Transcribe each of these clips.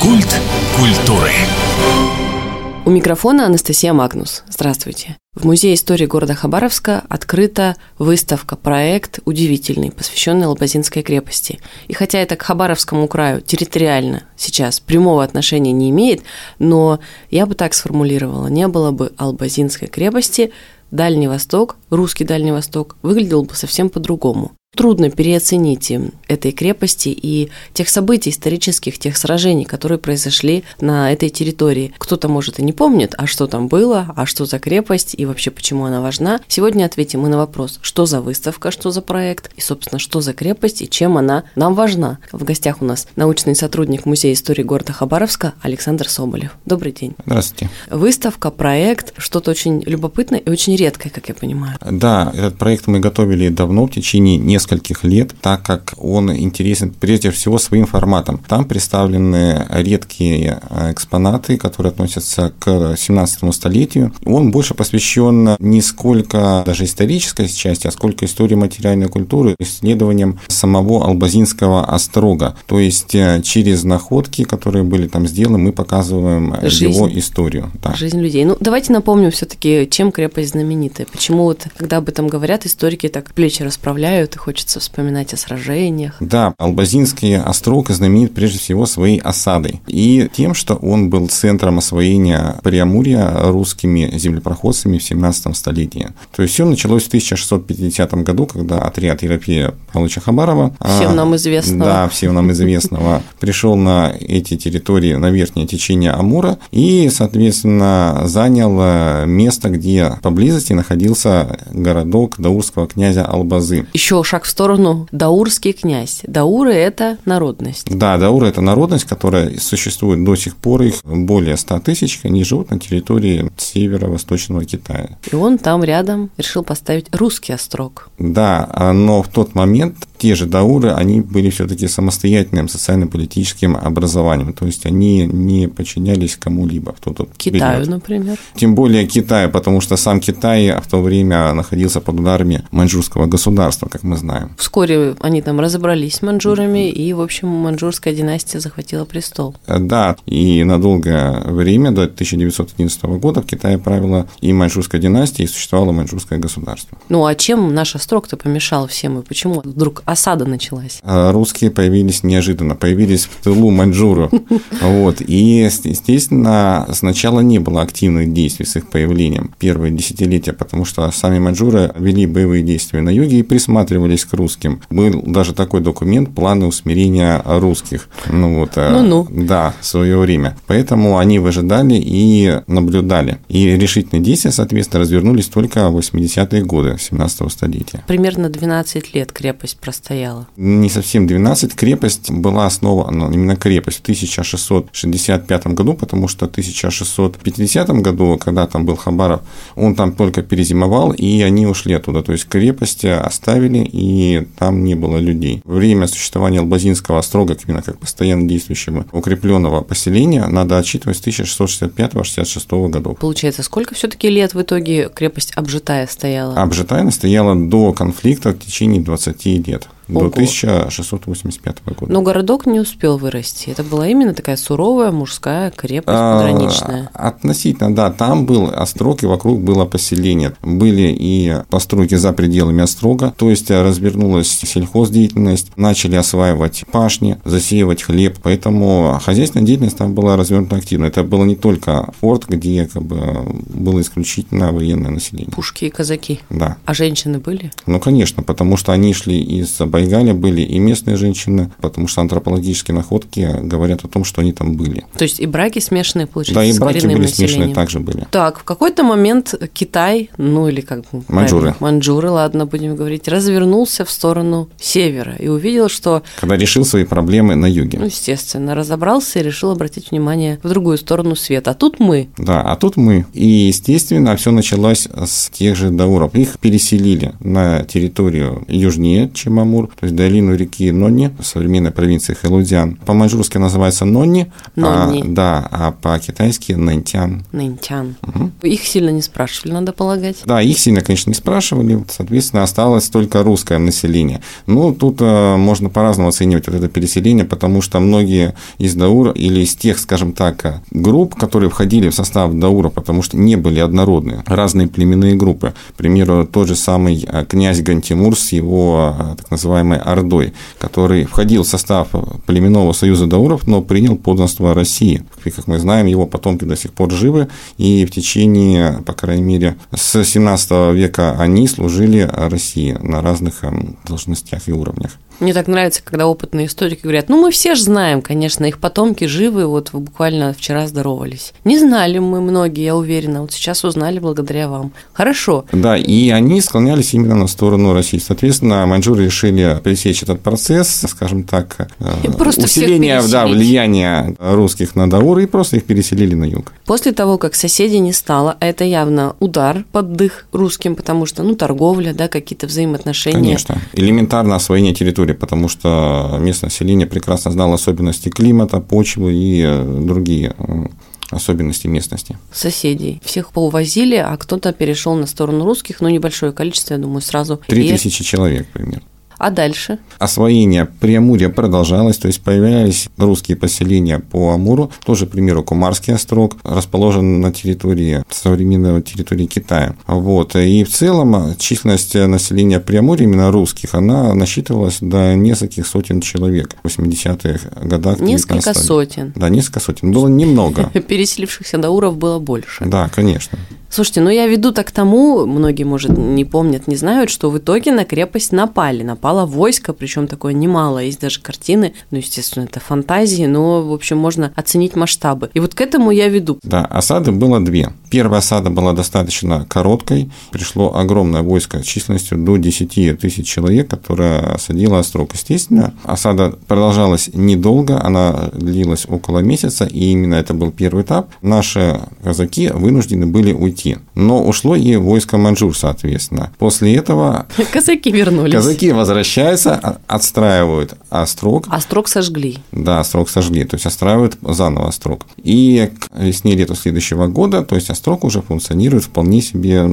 Культ культуры. У микрофона Анастасия Магнус. Здравствуйте. В Музее истории города Хабаровска открыта выставка, проект удивительный, посвященный Лобазинской крепости. И хотя это к Хабаровскому краю территориально сейчас прямого отношения не имеет, но я бы так сформулировала, не было бы Албазинской крепости, Дальний Восток, русский Дальний Восток, выглядел бы совсем по-другому. Трудно переоценить этой крепости и тех событий исторических, тех сражений, которые произошли на этой территории. Кто-то, может, и не помнит, а что там было, а что за крепость и вообще почему она важна. Сегодня ответим мы на вопрос, что за выставка, что за проект и, собственно, что за крепость и чем она нам важна. В гостях у нас научный сотрудник Музея истории города Хабаровска Александр Соболев. Добрый день. Здравствуйте. Выставка, проект, что-то очень любопытное и очень редкое, как я понимаю. Да, этот проект мы готовили давно, в течение нескольких нескольких лет, так как он интересен прежде всего своим форматом. Там представлены редкие э, экспонаты, которые относятся к 17 столетию. Он больше посвящен не сколько даже исторической части, а сколько истории материальной культуры, исследованиям самого Албазинского острога. То есть э, через находки, которые были там сделаны, мы показываем Жизнь. его историю. Да. Жизнь людей. Ну, давайте напомним все-таки, чем крепость знаменитая. Почему вот, когда об этом говорят, историки так плечи расправляют и хочется вспоминать о сражениях. Да, Албазинский острог знаменит прежде всего своей осадой и тем, что он был центром освоения Приамурья русскими землепроходцами в 17 столетии. То есть все началось в 1650 году, когда отряд Ерофея Павловича Хабарова, всем нам известного, да, всем нам известного, пришел на эти территории, на верхнее течение Амура и, соответственно, занял место, где поблизости находился городок даурского князя Албазы. Еще шаг в сторону даурский князь. Дауры – это народность. Да, дауры – это народность, которая существует до сих пор, их более 100 тысяч, они живут на территории северо-восточного Китая. И он там рядом решил поставить русский острог. Да, но в тот момент те же дауры, они были все-таки самостоятельным социально-политическим образованием, то есть они не подчинялись кому-либо в тот Китаю, период. например. Тем более Китаю, потому что сам Китай в то время находился под ударами маньчжурского государства, как мы знаем. Вскоре они там разобрались с маньчжурами, и, в общем, маньчжурская династия захватила престол. Да, и на долгое время, до 1911 года, в Китае правила и маньчжурская династия, и существовало маньчжурское государство. Ну а чем наш острог-то помешал всем, и почему вдруг осада началась? А русские появились неожиданно, появились в тылу Маньчжуру. Вот. И, естественно, сначала не было активных действий с их появлением первые десятилетия, потому что сами маньчжуры вели боевые действия на юге и присматривались к русским. Был даже такой документ «Планы усмирения русских». Ну вот, э, Ну-ну. да, в свое время. Поэтому они выжидали и наблюдали. И решительные действия, соответственно, развернулись только в 80-е годы 17 столетия. Примерно 12 лет крепость простояла стояла? Не совсем 12. Крепость была основана, именно крепость, в 1665 году, потому что в 1650 году, когда там был Хабаров, он там только перезимовал, и они ушли оттуда. То есть крепость оставили, и там не было людей. Время существования Албазинского острога, именно как постоянно действующего укрепленного поселения, надо отчитывать с 1665-66 годов. Получается, сколько все-таки лет в итоге крепость обжитая стояла? Обжитая стояла до конфликта в течение 20 лет 있습니다. До 1685 года. Но городок не успел вырасти. Это была именно такая суровая мужская крепость а, пограничная. Относительно, да. Там был острог, и вокруг было поселение. Были и постройки за пределами острога, то есть развернулась сельхоздеятельность, начали осваивать пашни, засеивать хлеб, поэтому хозяйственная деятельность там была развернута активно. Это было не только форт, где как бы было исключительно военное население. Пушки и казаки. Да. А женщины были? Ну, конечно, потому что они шли из Байгале были и местные женщины, потому что антропологические находки говорят о том, что они там были. То есть и браки смешанные, получается, Да, и браки были смешанные также были. Так, в какой-то момент Китай, ну или как Маньчжуры. Маньчжуры, ладно, будем говорить, развернулся в сторону севера и увидел, что... Когда решил свои проблемы на юге. Ну, естественно, разобрался и решил обратить внимание в другую сторону света. А тут мы. Да, а тут мы. И, естественно, все началось с тех же дауров. Их переселили на территорию южнее, чем Амур, то есть долину реки Нонни, современной провинции Хэлудзян. По-маньчжурски называется Нонни, Нонни. А, да, а по-китайски Нэнтян. Нэнтян. Угу. Их сильно не спрашивали, надо полагать. Да, их сильно, конечно, не спрашивали, соответственно, осталось только русское население. Ну, тут э, можно по-разному оценивать вот это переселение, потому что многие из Даура или из тех, скажем так, групп, которые входили в состав Даура, потому что не были однородные, разные племенные группы. К примеру, тот же самый э, князь Гантимур с его э, так называемой Ордой, который входил в состав племенного союза Дауров, но принял подданство России. И, как мы знаем, его потомки до сих пор живы, и в течение, по крайней мере, с 17 века они служили России на разных эм, должностях и уровнях. Мне так нравится, когда опытные историки говорят, ну мы все же знаем, конечно, их потомки живы, вот вы буквально вчера здоровались. Не знали мы многие, я уверена, вот сейчас узнали благодаря вам. Хорошо. Да, и они склонялись именно на сторону России. Соответственно, маньчжуры решили пресечь этот процесс, скажем так, и просто усиления да, влияния русских на Дауры и просто их переселили на юг. После того, как соседей не стало, это явно удар под дых русским, потому что, ну, торговля, да, какие-то взаимоотношения. Конечно. Элементарно освоение территории потому что местное население прекрасно знало особенности климата, почвы и э, другие э, особенности местности. Соседей. Всех поувозили, а кто-то перешел на сторону русских, но небольшое количество, я думаю, сразу. Три тысячи человек примерно. А дальше? Освоение Преамурья продолжалось, то есть появлялись русские поселения по Амуру, тоже, к примеру, Кумарский острог, расположен на территории, современной территории Китая. Вот. И в целом численность населения Преамурья, именно русских, она насчитывалась до нескольких сотен человек в 80-х годах. Несколько сотен? Да, несколько сотен. Было немного. Переселившихся дауров было больше. Да, конечно. Слушайте, ну я веду так к тому, многие, может, не помнят, не знают, что в итоге на крепость напали. Напало войско, причем такое немало. Есть даже картины, ну, естественно, это фантазии, но, в общем, можно оценить масштабы. И вот к этому я веду. Да, осады было две. Первая осада была достаточно короткой. Пришло огромное войско численностью до 10 тысяч человек, которое осадило Острог. Естественно, осада продолжалась недолго, она длилась около месяца, и именно это был первый этап. Наши казаки вынуждены были уйти. Но ушло и войско Манжур, соответственно. После этого... Казаки вернулись. Казаки возвращаются, а, отстраивают Острог. Острог сожгли. Да, Острог сожгли, то есть отстраивают заново Острог. И к весне-лету следующего года, то есть Острог уже функционирует вполне себе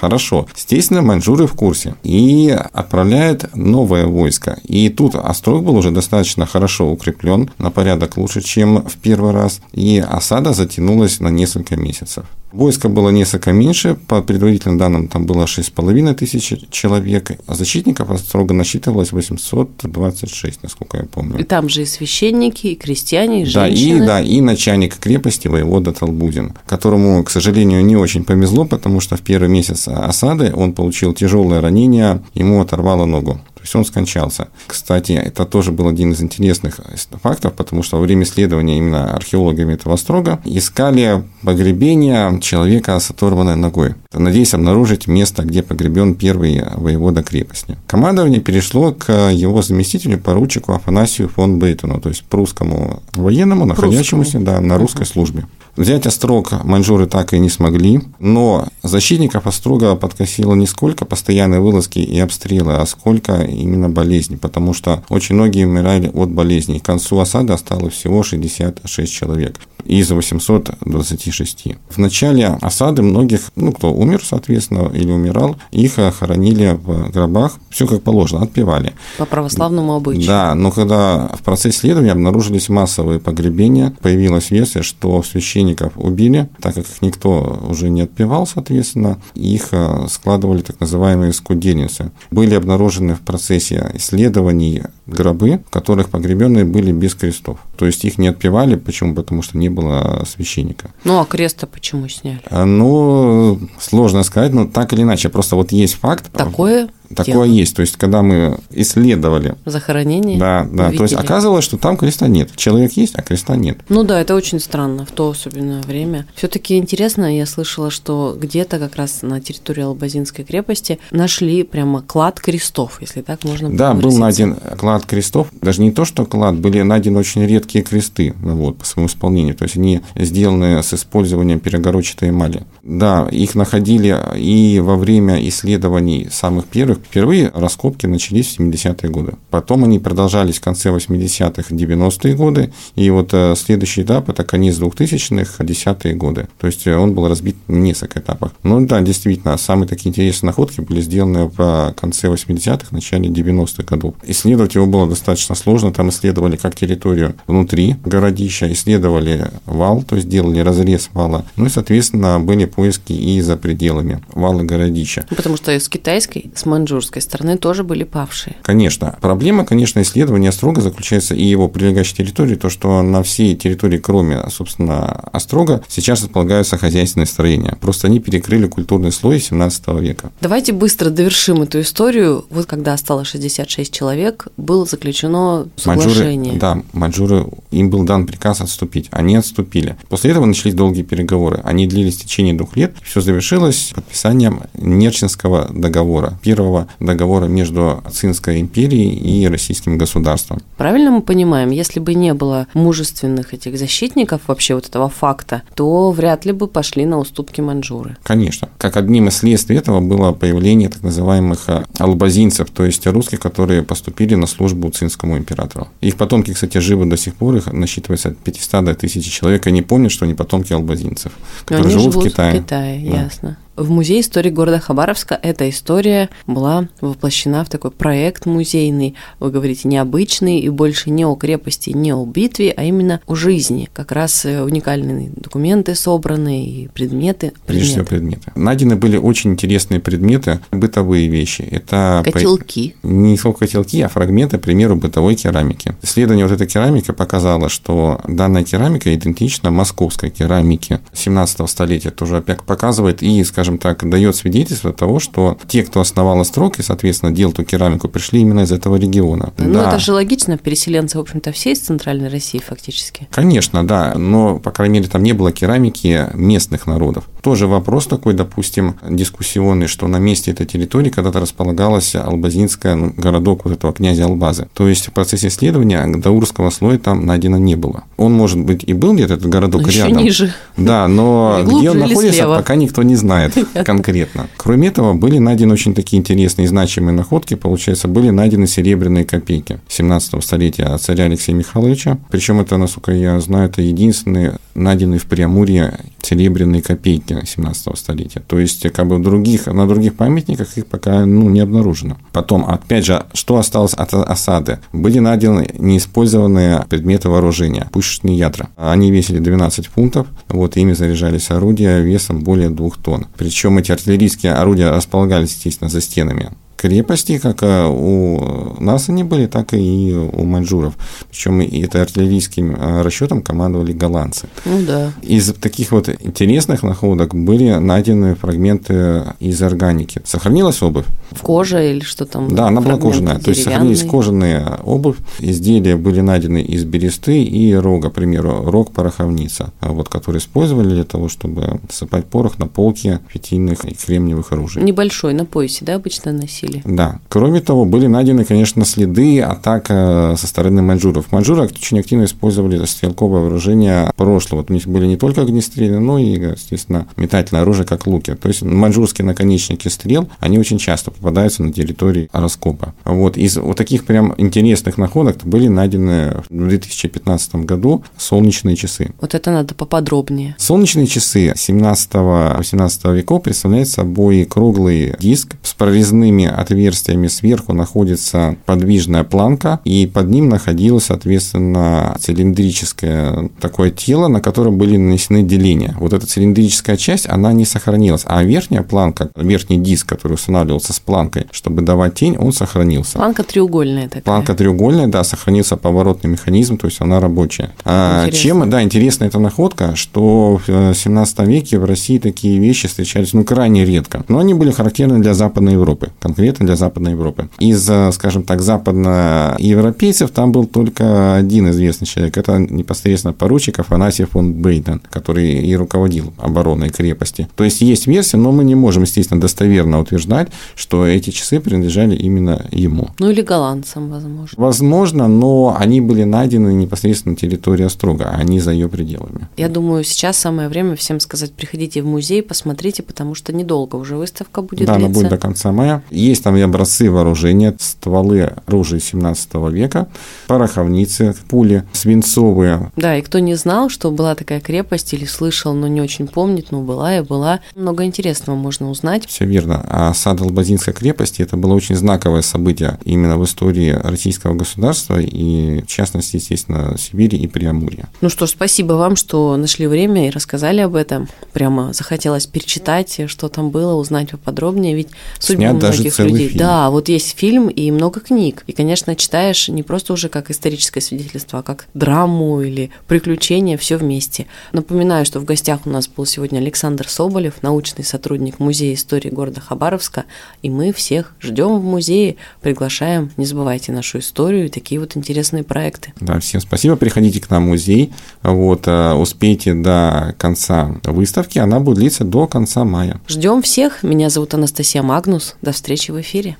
Хорошо. Естественно, маньчжуры в курсе и отправляют новое войско. И тут Острог был уже достаточно хорошо укреплен, на порядок лучше, чем в первый раз. И осада затянулась на несколько месяцев. Войско было несколько меньше, по предварительным данным там было 6,5 тысяч человек, а защитников строго насчитывалось 826, насколько я помню. И там же и священники, и крестьяне, и женщины. Да, и, да, и начальник крепости воевода Талбудин, которому, к сожалению, не очень повезло, потому что в первый месяц осады он получил тяжелое ранение, ему оторвало ногу. То есть он скончался. Кстати, это тоже был один из интересных фактов, потому что во время исследования именно археологами этого строга искали погребение человека с оторванной ногой, надеясь обнаружить место, где погребен первый воевода крепости. Командование перешло к его заместителю, поручику Афанасию фон Бейтону, то есть прусскому военному, находящемуся да, на русской службе. Взять Острог маньчжуры так и не смогли, но защитников Острога подкосило не сколько постоянные вылазки и обстрелы, а сколько именно болезни, потому что очень многие умирали от болезней. К концу осады осталось всего 66 человек из 826. В начале осады многих, ну, кто умер, соответственно, или умирал, их хоронили в гробах, все как положено, отпевали. По православному обычаю. Да, но когда в процессе исследования обнаружились массовые погребения, появилась версия, что священников убили, так как их никто уже не отпевал, соответственно, их э, складывали так называемые скудельницы. Были обнаружены в процессе исследований гробы, в которых погребенные были без крестов. То есть их не отпевали, почему? Потому что не было священника. Ну, а креста почему сняли? А, ну, сложно сказать, но так или иначе, просто вот есть факт. Такое Такое дело. есть. То есть, когда мы исследовали... Захоронение? Да, да. Увидели. То есть, оказывалось, что там креста нет. Человек есть, а креста нет. Ну да, это очень странно в то особенное время. все таки интересно, я слышала, что где-то как раз на территории Албазинской крепости нашли прямо клад крестов, если так можно Да, был найден клад крестов. Даже не то, что клад, были найдены очень редкие кресты вот, по своему исполнению. То есть, они сделаны с использованием перегородчатой эмали. Да, их находили и во время исследований самых первых. Впервые раскопки начались в 70-е годы. Потом они продолжались в конце 80-х, 90-е годы. И вот э, следующий этап – это конец 2000-х, 10-е годы. То есть э, он был разбит в несколько этапах. Ну да, действительно, самые такие интересные находки были сделаны в конце 80-х, начале 90-х годов. Исследовать его было достаточно сложно. Там исследовали как территорию внутри городища, исследовали вал, то есть делали разрез вала. Ну и, соответственно, были поиски и за пределами вала городища. Ну, потому что с китайской, с маньчжурской стороны тоже были павшие. Конечно. Проблема, конечно, исследования Острога заключается и его прилегающей территории, то, что на всей территории, кроме, собственно, Острога, сейчас располагаются хозяйственные строения. Просто они перекрыли культурный слой 17 века. Давайте быстро довершим эту историю. Вот когда осталось 66 человек, было заключено соглашение. Маджуры, да, маджуры, им был дан приказ отступить. Они отступили. После этого начались долгие переговоры. Они длились в течение двух лет. Все завершилось подписанием Нерчинского договора, первого договора между Цинской империей и российским государством. Правильно мы понимаем, если бы не было мужественных этих защитников вообще вот этого факта, то вряд ли бы пошли на уступки маньчжуры. Конечно. Как одним из следствий этого было появление так называемых э, албазинцев, то есть русских, которые поступили на службу цинскому императору. Их потомки, кстати, живы до сих пор, их насчитывается от 500 до 1000 человек, и не помнят, что они потомки албазинцев, которые живут, живут в Китае. В Китае, да. ясно. В Музее истории города Хабаровска эта история была воплощена в такой проект музейный, вы говорите, необычный и больше не о крепости, не о битве, а именно о жизни. Как раз э, уникальные документы собраны и предметы. Прежде всего предметы. Найдены были очень интересные предметы, бытовые вещи. Это котелки. Не сколько котелки, а фрагменты, к примеру, бытовой керамики. Исследование вот этой керамики показало, что данная керамика идентична московской керамике 17 столетия. Тоже опять показывает и, скажем, скажем так, дает свидетельство того, что те, кто основал Острог и, соответственно, делал эту керамику, пришли именно из этого региона. Ну, да. это же логично, переселенцы, в общем-то, все из Центральной России фактически. Конечно, да, но, по крайней мере, там не было керамики местных народов. Тоже вопрос такой, допустим, дискуссионный, что на месте этой территории когда-то располагалась Албазинская, ну, городок вот этого князя Албазы. То есть в процессе исследования даурского слоя там найдено не было. Он, может быть, и был где-то этот городок но рядом. ниже. Да, но где он находится, слева. пока никто не знает конкретно. Кроме этого, были найдены очень такие интересные и значимые находки. Получается, были найдены серебряные копейки 17 столетия от царя Алексея Михайловича. Причем это, насколько я знаю, это единственные найденные в Преамурье серебряные копейки 17 столетия. То есть, как бы в других, на других памятниках их пока ну, не обнаружено. Потом, опять же, что осталось от осады? Были найдены неиспользованные предметы вооружения, пушечные ядра. Они весили 12 фунтов, вот ими заряжались орудия весом более 2 тонн. Причем эти артиллерийские орудия располагались, естественно, за стенами крепости, как э, у нас они были, так и у маньчжуров. Причем и это артиллерийским э, расчетом командовали голландцы. Ну да. Из таких вот интересных находок были найдены фрагменты из органики. Сохранилась обувь? В коже или что там? Да, она была кожаная. То есть сохранились кожаные обувь. Изделия были найдены из бересты и рога, к примеру, рог пороховница, вот, который использовали для того, чтобы сыпать порох на полки фитильных и кремниевых оружий. Небольшой, на поясе, да, обычно носили? Были. Да. Кроме того, были найдены, конечно, следы атак со стороны маньчжуров. Маньчжуры очень активно использовали стрелковое вооружение прошлого. Вот у них были не только огнестрельные, но и, естественно, метательное оружие, как луки. То есть маньчжурские наконечники стрел, они очень часто попадаются на территории раскопа. Вот из вот таких прям интересных находок были найдены в 2015 году солнечные часы. Вот это надо поподробнее. Солнечные часы 17-18 веков представляют собой круглый диск с прорезными отверстиями сверху находится подвижная планка, и под ним находилось, соответственно, цилиндрическое такое тело, на котором были нанесены деления. Вот эта цилиндрическая часть, она не сохранилась, а верхняя планка, верхний диск, который устанавливался с планкой, чтобы давать тень, он сохранился. Планка треугольная такая. Планка треугольная, да, сохранился поворотный механизм, то есть она рабочая. А чем, да, интересна эта находка, что в 17 веке в России такие вещи встречались, ну, крайне редко, но они были характерны для Западной Европы, конкретно это для Западной Европы. Из, скажем так, западноевропейцев там был только один известный человек. Это непосредственно поручик Афанасий фон Бейден, который и руководил обороной крепости. То есть есть версия, но мы не можем, естественно, достоверно утверждать, что эти часы принадлежали именно ему. Ну или голландцам, возможно. Возможно, но они были найдены непосредственно на территории Острога, а не за ее пределами. Я думаю, сейчас самое время всем сказать, приходите в музей, посмотрите, потому что недолго уже выставка будет Да, длиться. она будет до конца мая. Есть там и образцы вооружения, стволы оружия 17 века, пороховницы, пули свинцовые. Да, и кто не знал, что была такая крепость или слышал, но не очень помнит, но была и была, много интересного можно узнать. Все верно. А сад Албазинской крепости – это было очень знаковое событие именно в истории российского государства и, в частности, естественно, Сибири и Приамурья. Ну что ж, спасибо вам, что нашли время и рассказали об этом. Прямо захотелось перечитать, что там было, узнать поподробнее, ведь судьбу Снят даже многих целый людей. фильм. Да, вот есть фильм и много книг. И, конечно, читаешь не просто уже как историческое свидетельство, а как драму или приключения, все вместе. Напоминаю, что в гостях у нас был сегодня Александр Соболев, научный сотрудник Музея истории города Хабаровска, и мы всех ждем в музее, приглашаем, не забывайте нашу историю и такие вот интересные проекты. Да, всем спасибо. Приходите к нам в музей. Вот, э, успейте до конца выставки. Она будет длиться до конца мая. Ждем всех. Меня зовут Анастасия Магнус. До встречи в эфире.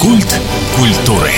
Культ культуры.